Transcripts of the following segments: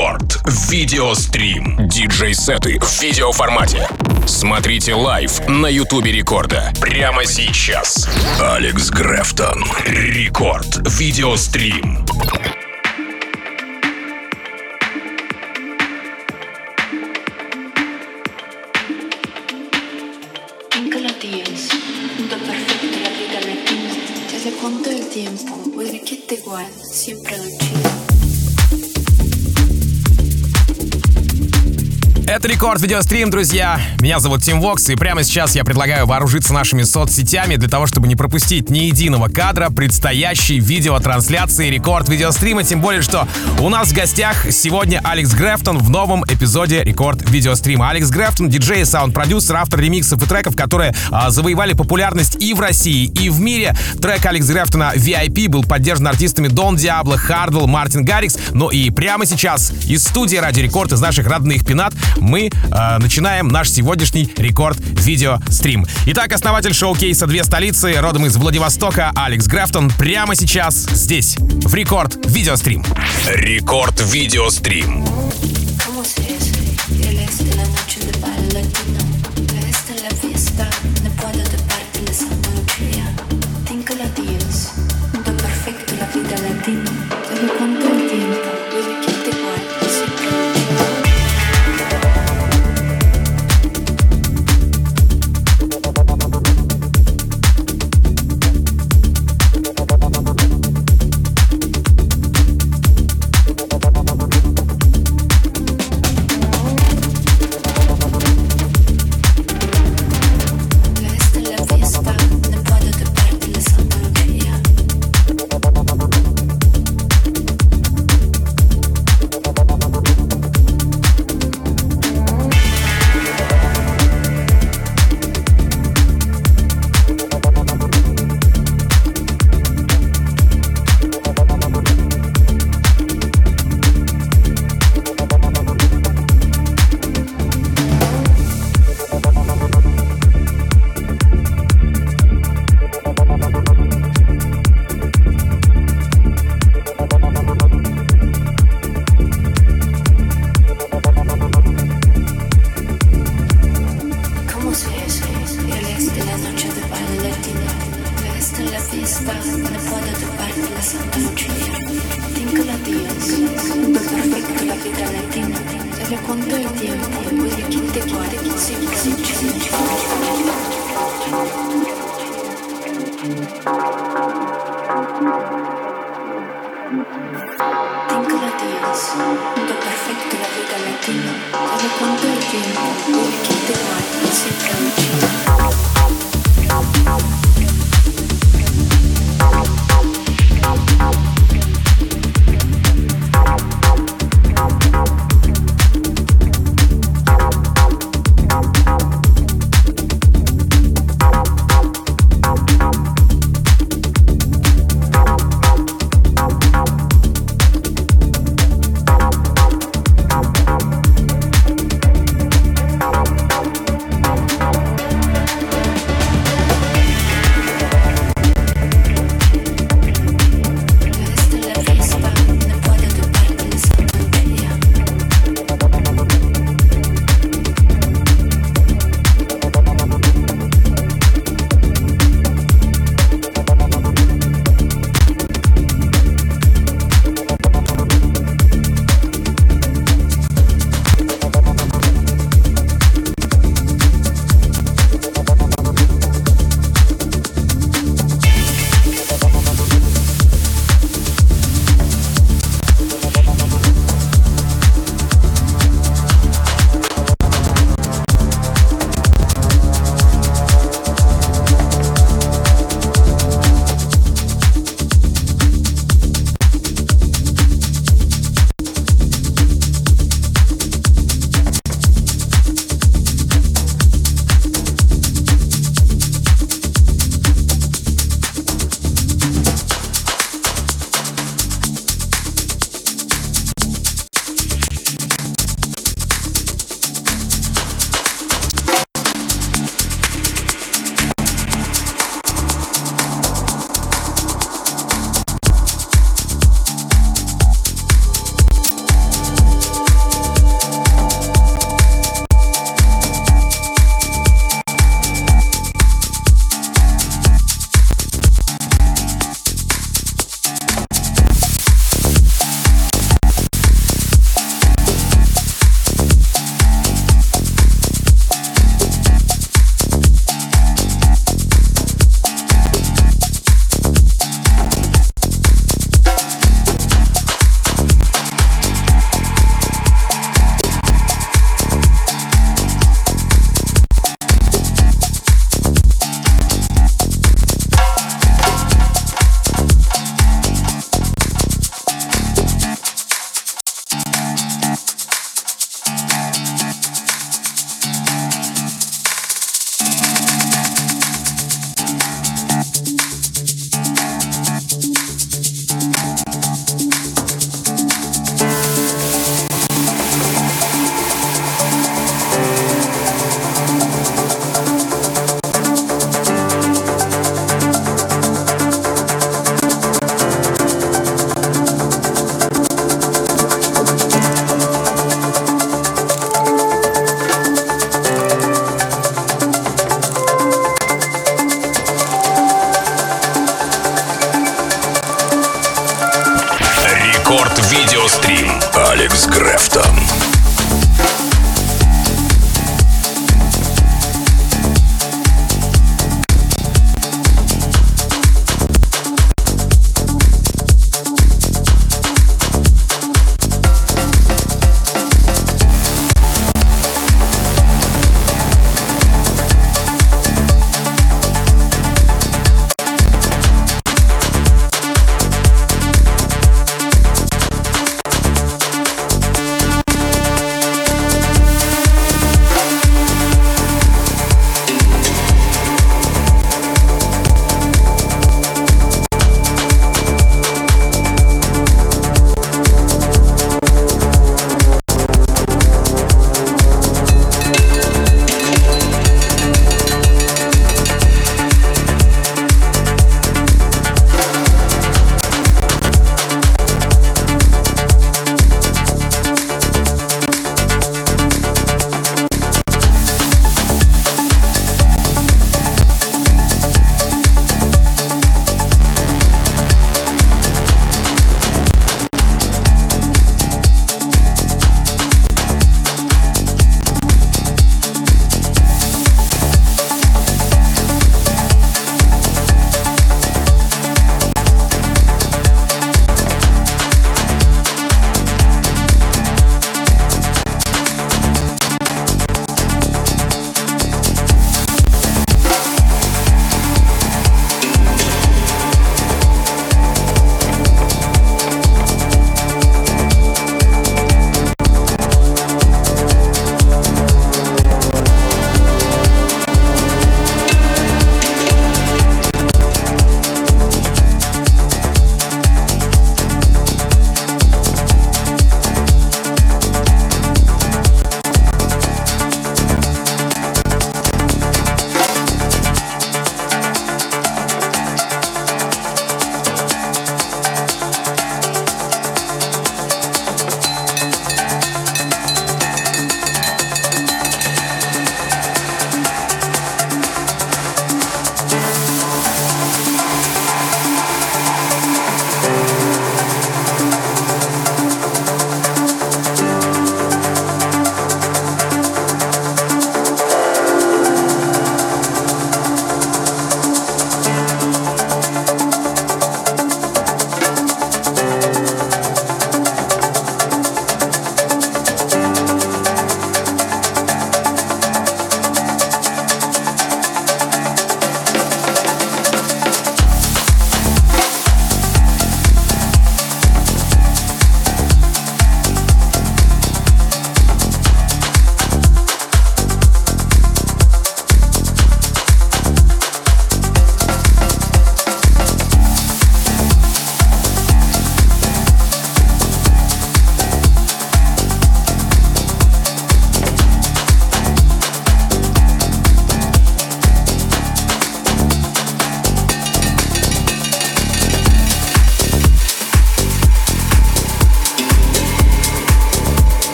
Рекорд. Видеострим. Диджей-сеты в видеоформате. Смотрите live на Ютубе Рекорда. Прямо сейчас. Алекс Грефтон. Рекорд. Видеострим. siempre Это Рекорд Видеострим, друзья. Меня зовут Тим Вокс, и прямо сейчас я предлагаю вооружиться нашими соцсетями для того, чтобы не пропустить ни единого кадра предстоящей видеотрансляции Рекорд Видеострима, тем более, что у нас в гостях сегодня Алекс Грефтон в новом эпизоде Рекорд Видеострима. Алекс Грефтон — диджей, саунд-продюсер, автор ремиксов и треков, которые а, завоевали популярность и в России, и в мире. Трек Алекс Грефтона VIP был поддержан артистами Дон Диабло, Хардвелл, Мартин Гаррикс. Ну и прямо сейчас из студии Радио Рекорд из наших родных пенат мы э, начинаем наш сегодняшний рекорд видеострим. Итак, основатель шоу-кейса «Две столицы», родом из Владивостока, Алекс Графтон, прямо сейчас здесь, в рекорд видеострим.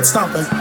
Foot stomping.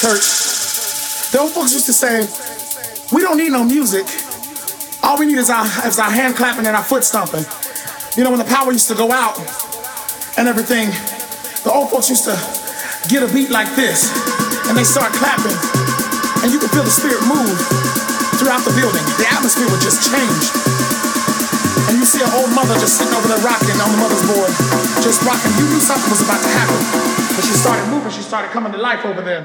Church, the old folks used to say, we don't need no music. All we need is our, is our hand clapping and our foot stomping. You know, when the power used to go out and everything, the old folks used to get a beat like this, and they start clapping, and you could feel the spirit move throughout the building. The atmosphere would just change. And you see an old mother just sitting over there rocking on the mother's board, just rocking. You knew something was about to happen. But she started moving, she started coming to life over there.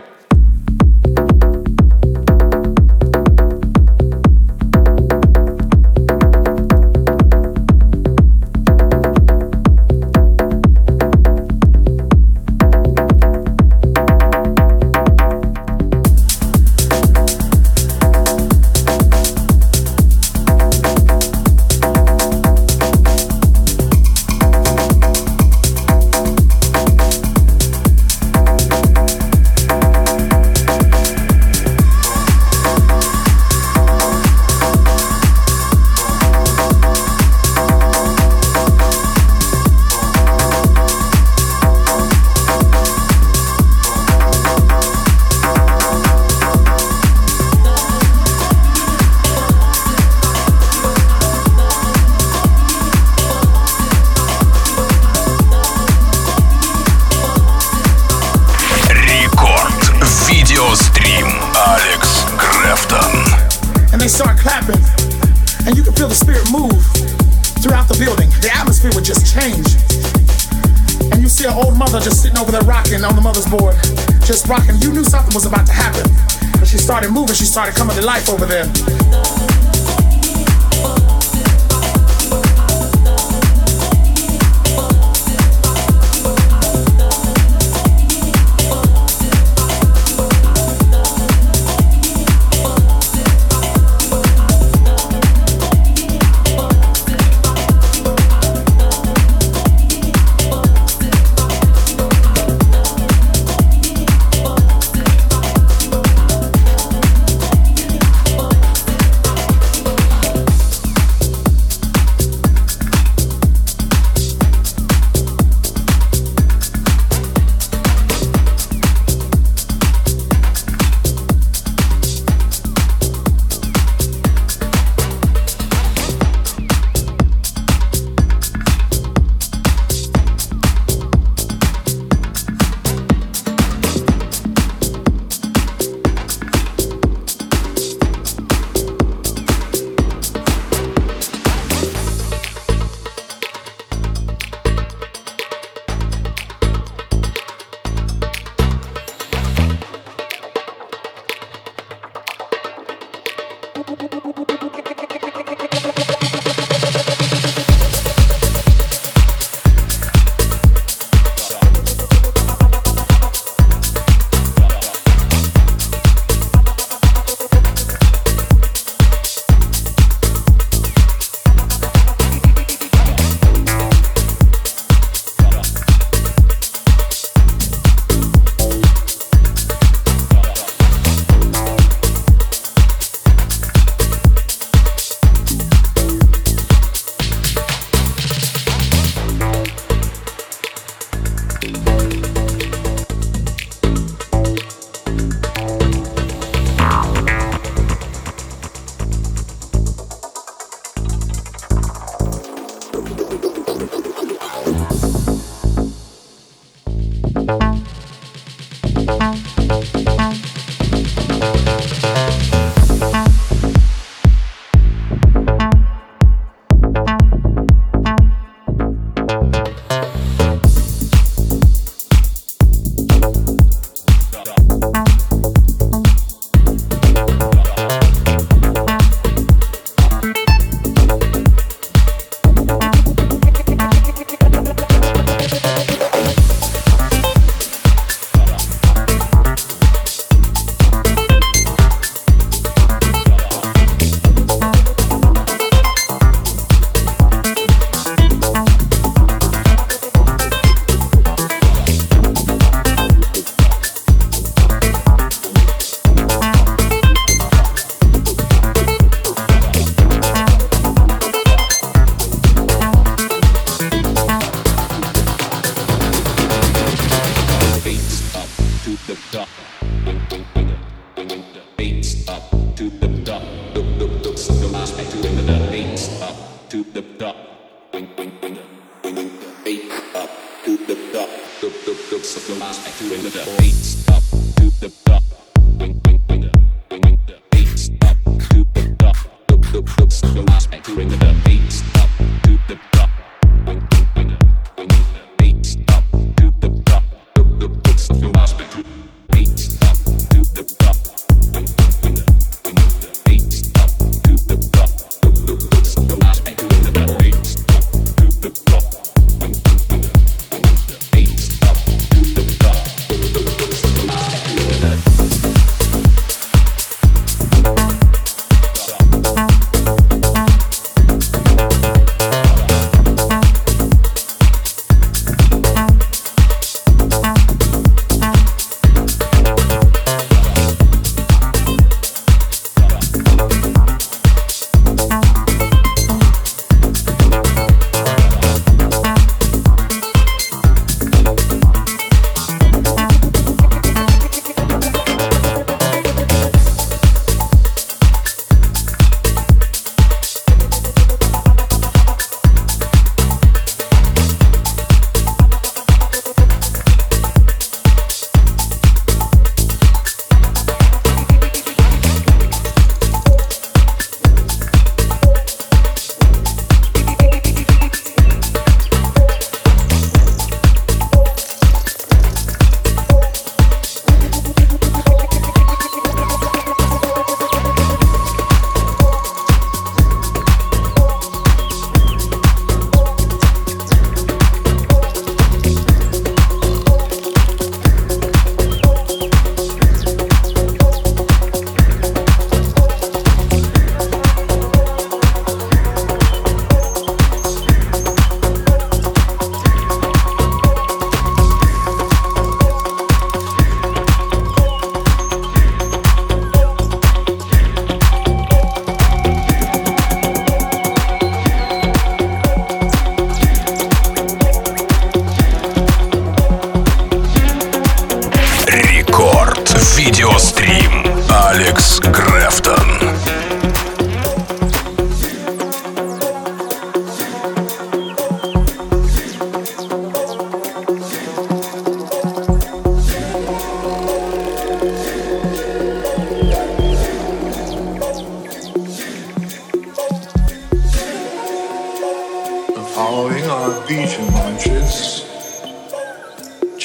Started coming to life over there.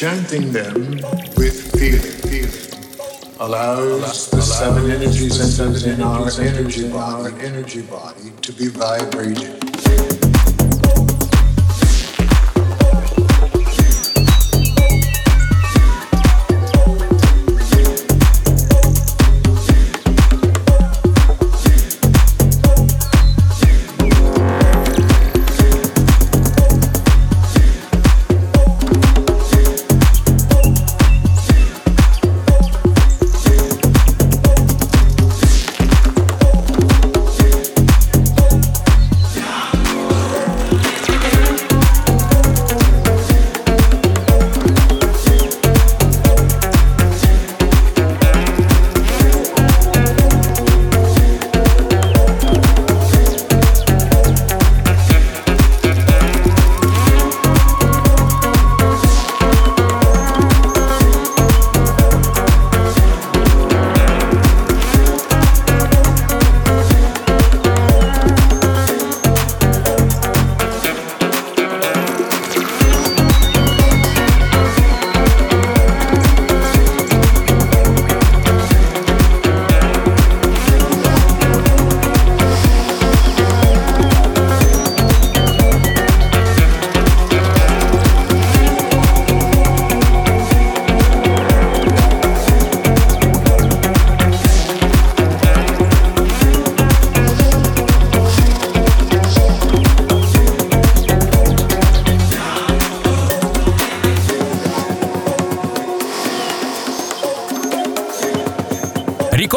chanting them with feeling. feeling. Allows the seven energies centers in our energy body, energy body to be vibrating.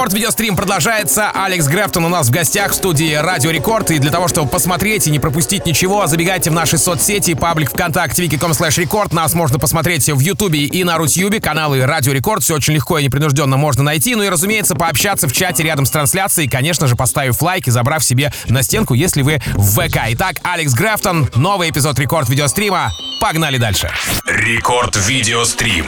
Рекорд Видеострим продолжается. Алекс Грефтон у нас в гостях в студии Радио Рекорд. И для того, чтобы посмотреть и не пропустить ничего, забегайте в наши соцсети, паблик ВКонтакте, vk.com slash record. Нас можно посмотреть в Ютубе и на Рутьюбе, каналы Радио Рекорд. Все очень легко и непринужденно можно найти. Ну и, разумеется, пообщаться в чате рядом с трансляцией. Конечно же, поставив лайк и забрав себе на стенку, если вы в ВК. Итак, Алекс Грефтон, новый эпизод Рекорд Видеострима. Погнали дальше. Рекорд Видеострим.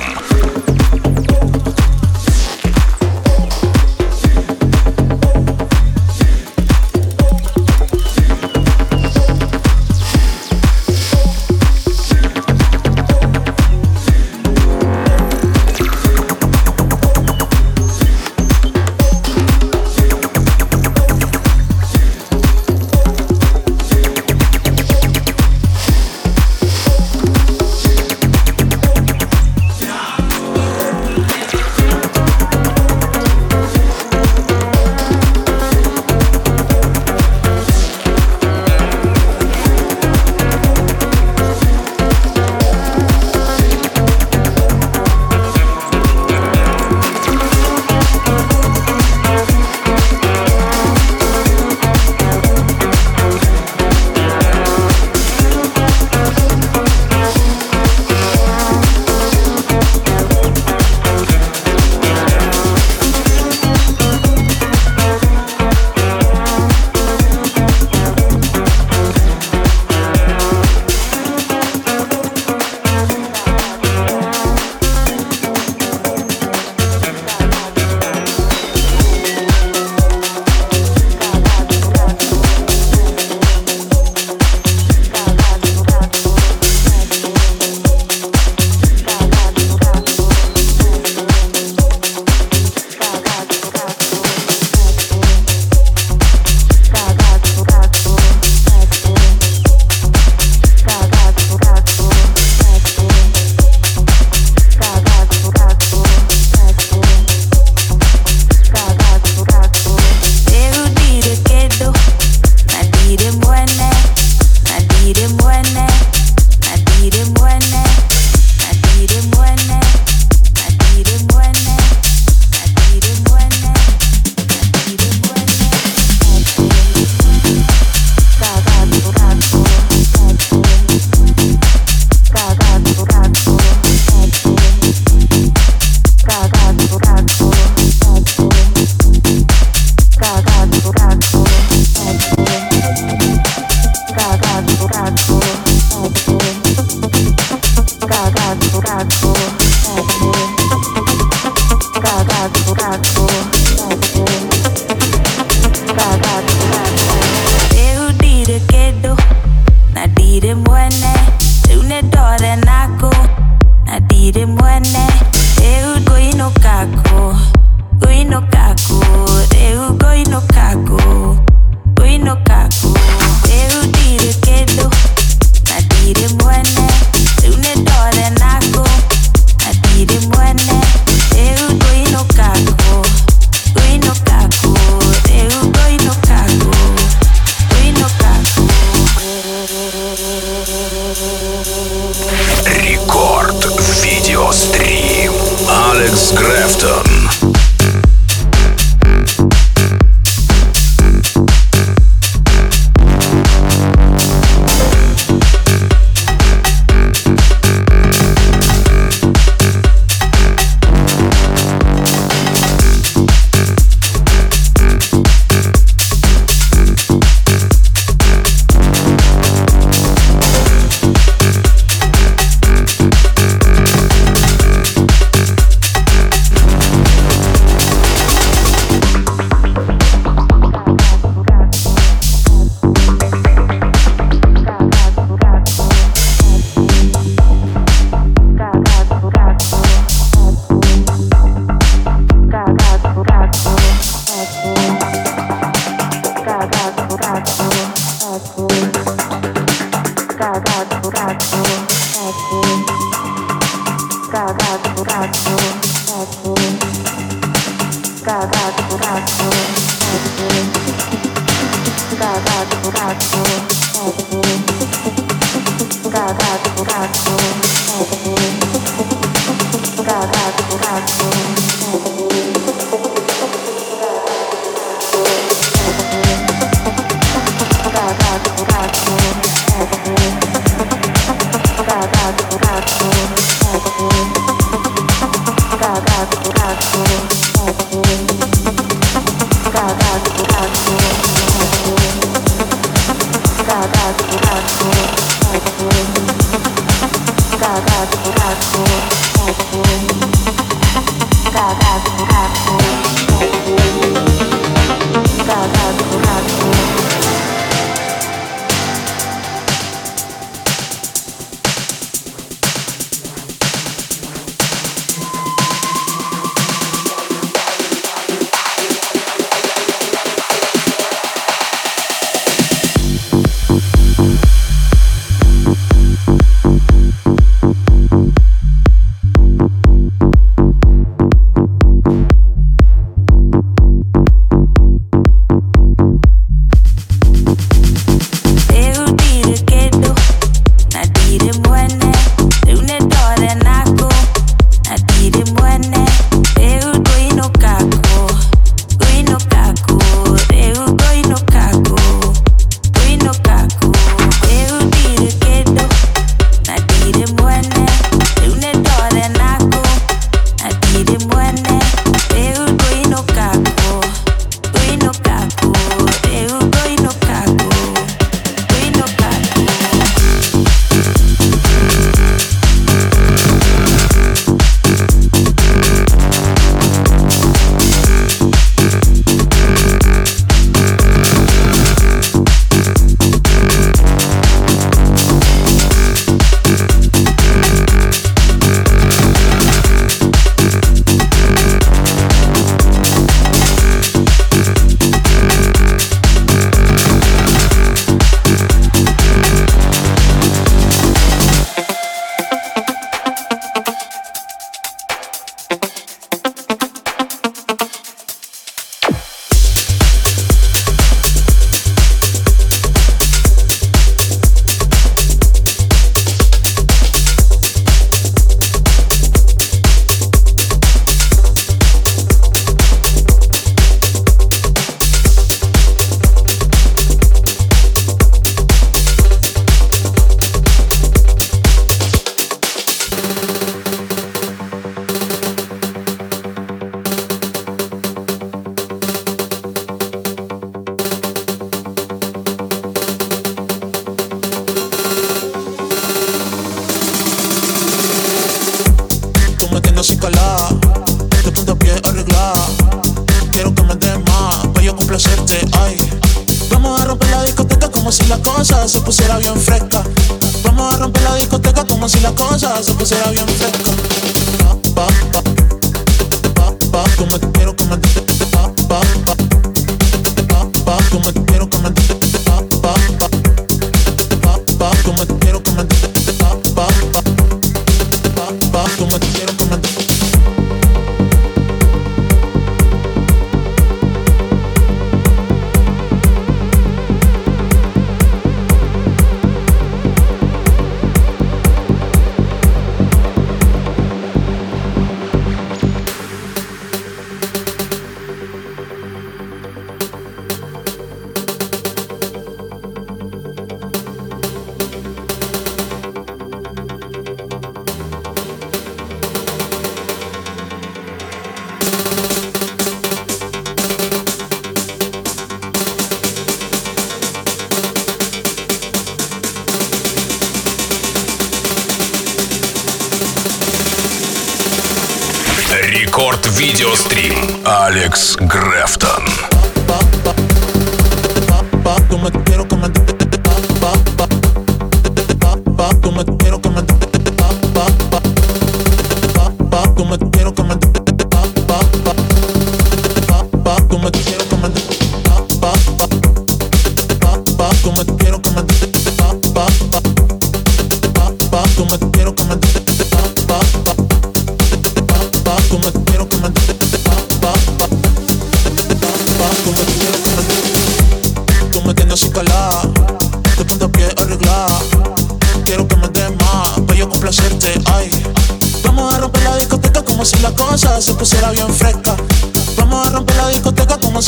no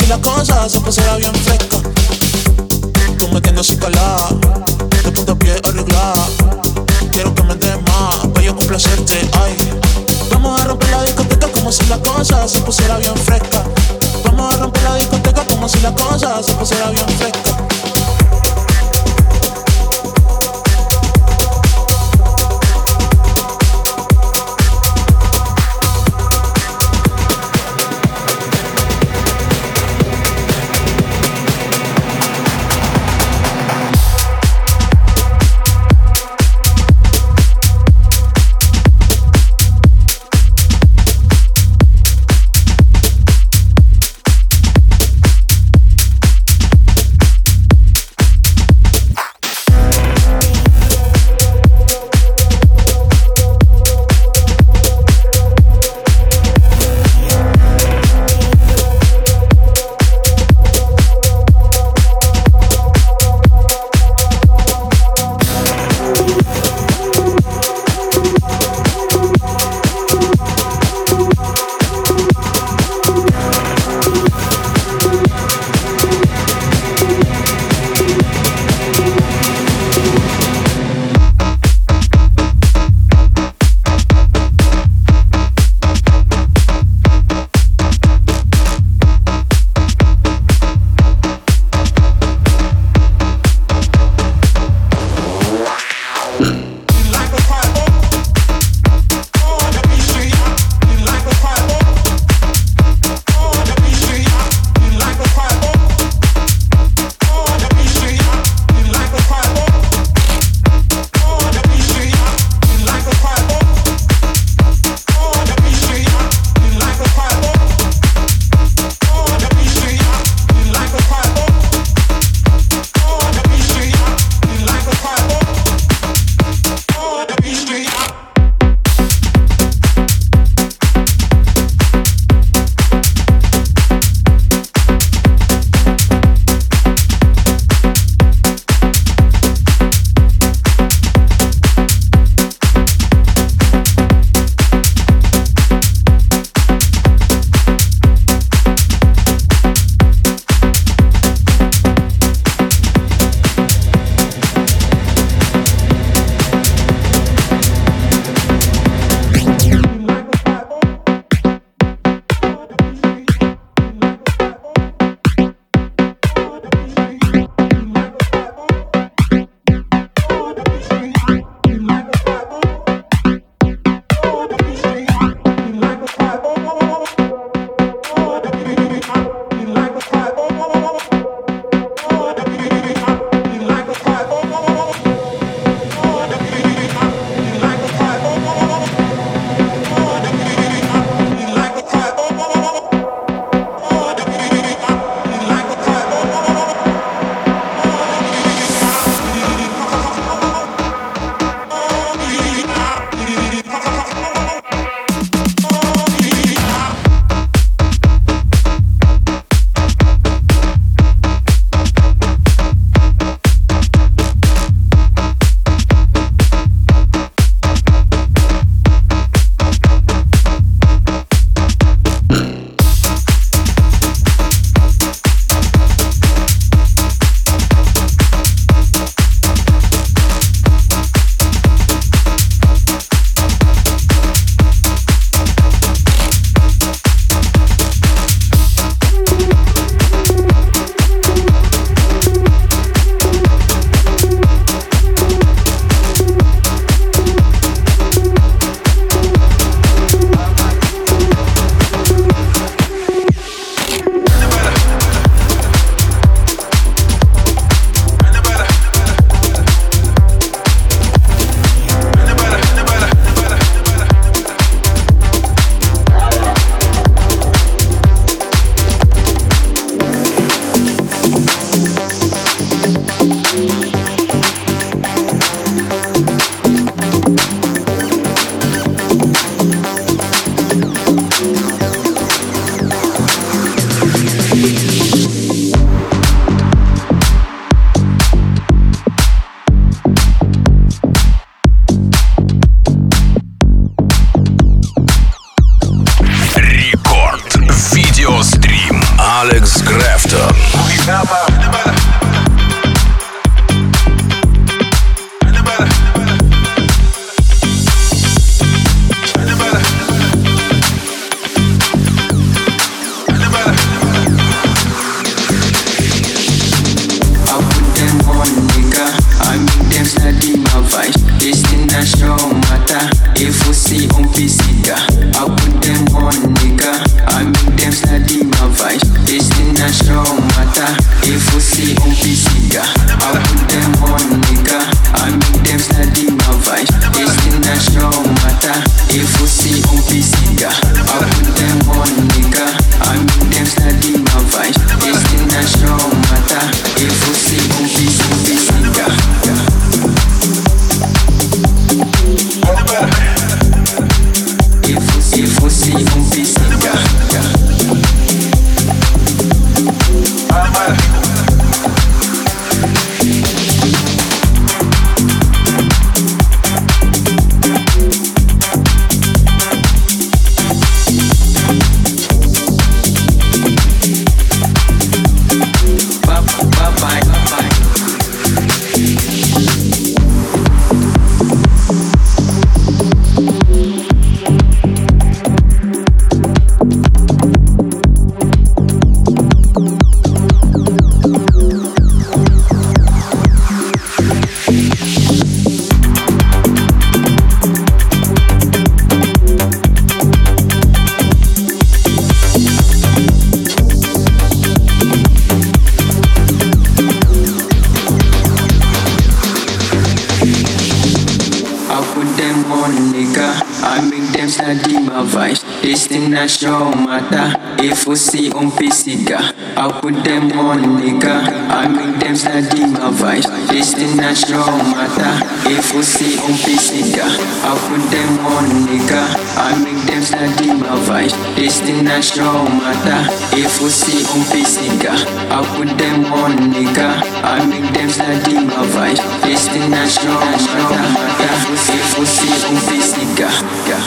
las cosas se pusiera bien vai destinação mata If I see um pisica I put them on nigga. I make them study my vai destinação mata If we see um pisica nigga.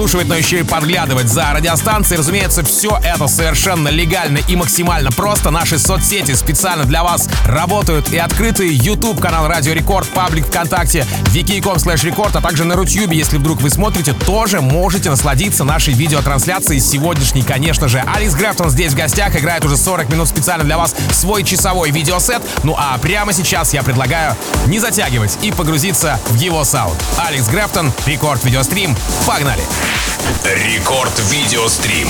Подслушивать, но еще и подглядывать за радиостанцией. Разумеется, все это совершенно легально и максимально просто. Наши соцсети специально для вас работают и открытый YouTube канал Радио Рекорд, паблик ВКонтакте, vk.com slash record, а также на Рутюбе, если вдруг вы смотрите, тоже можете насладиться нашей видеотрансляцией сегодняшней, конечно же. Алекс Грефтон здесь в гостях, играет уже 40 минут специально для вас свой часовой видеосет. Ну а прямо сейчас я предлагаю не затягивать и погрузиться в его саунд. Алекс Грефтон, Рекорд Видеострим. Погнали! Рекорд Видеострим.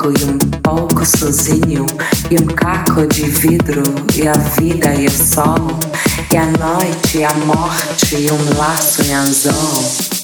Toco e um pouco sozinho e um caco de vidro e a vida e o sol e a noite e a morte e um laço em anzol.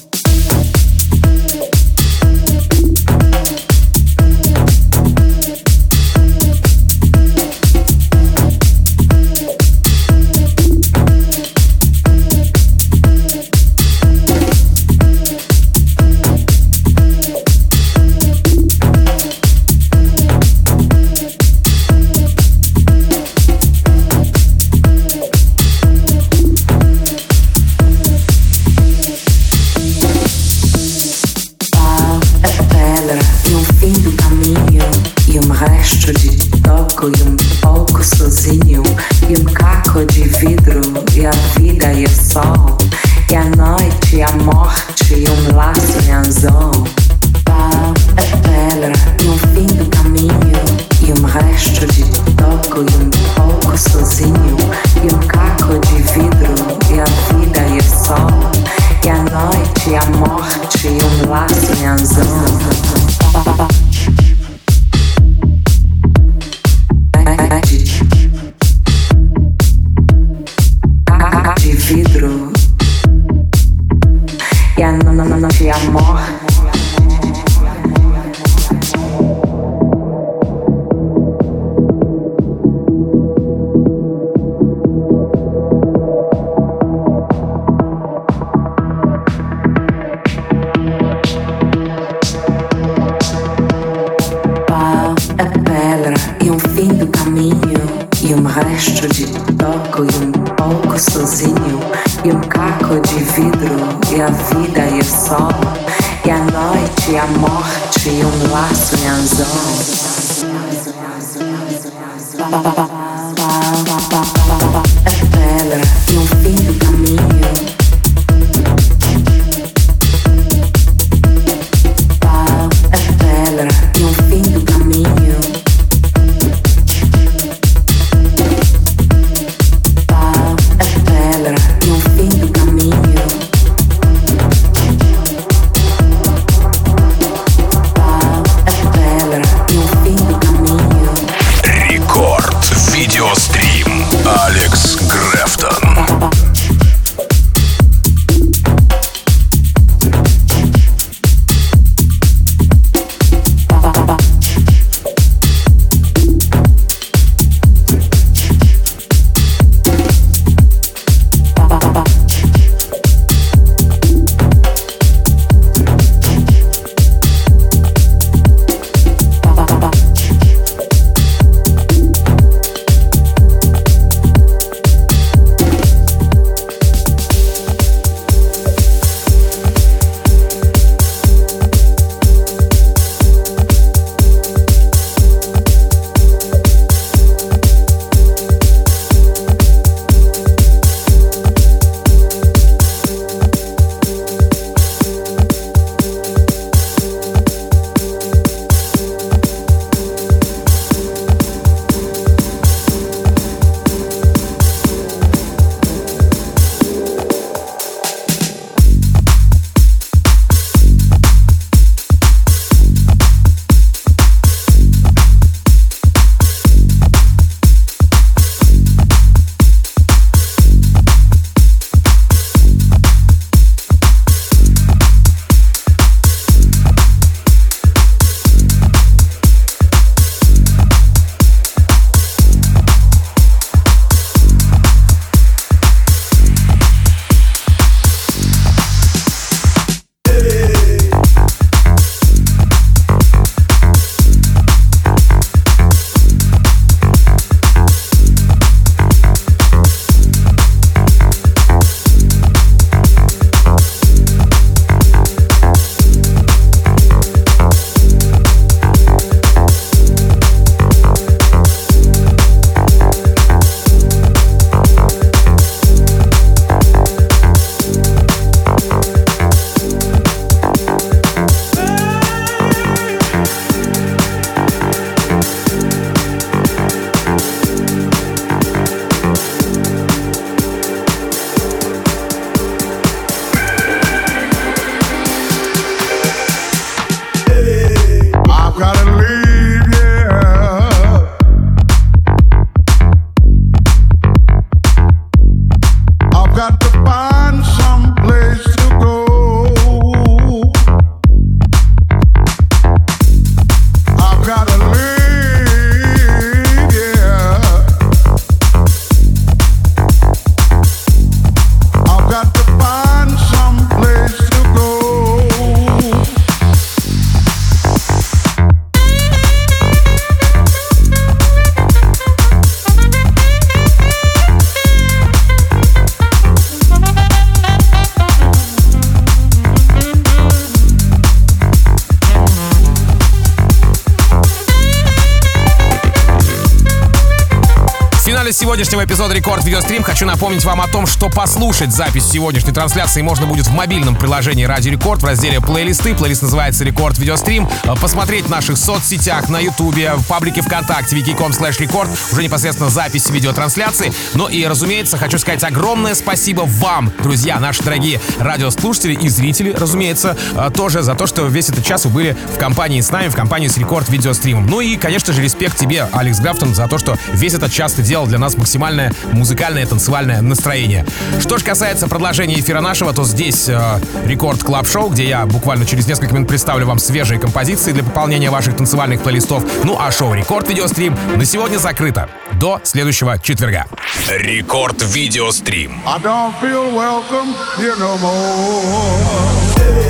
Сегодняшнего эпизода Рекорд Видеострим хочу напомнить вам о том, что послушать запись сегодняшней трансляции можно будет в мобильном приложении Радио Рекорд в разделе плейлисты. Плейлист называется Рекорд Видеострим. Э, посмотреть в наших соцсетях, на Ютубе, в паблике ВКонтакте, vk.com slash record. Уже непосредственно запись видеотрансляции. Ну и, разумеется, хочу сказать огромное спасибо вам, друзья, наши дорогие радиослушатели и зрители, разумеется, э, тоже за то, что весь этот час вы были в компании с нами, в компании с Рекорд Видеостримом. Ну и, конечно же, респект тебе, Алекс Графтон, за то, что весь этот час ты делал для нас максимальное музыкальное танцевальное настроение. Что же касается продолжения эфира нашего, то здесь э, Рекорд Клаб Шоу, где я буквально через несколько минут представлю вам свежие композиции для пополнения ваших танцевальных плейлистов. Ну а шоу Рекорд Видеострим на сегодня закрыто. До следующего четверга. Рекорд Видеострим. I don't feel welcome here no more.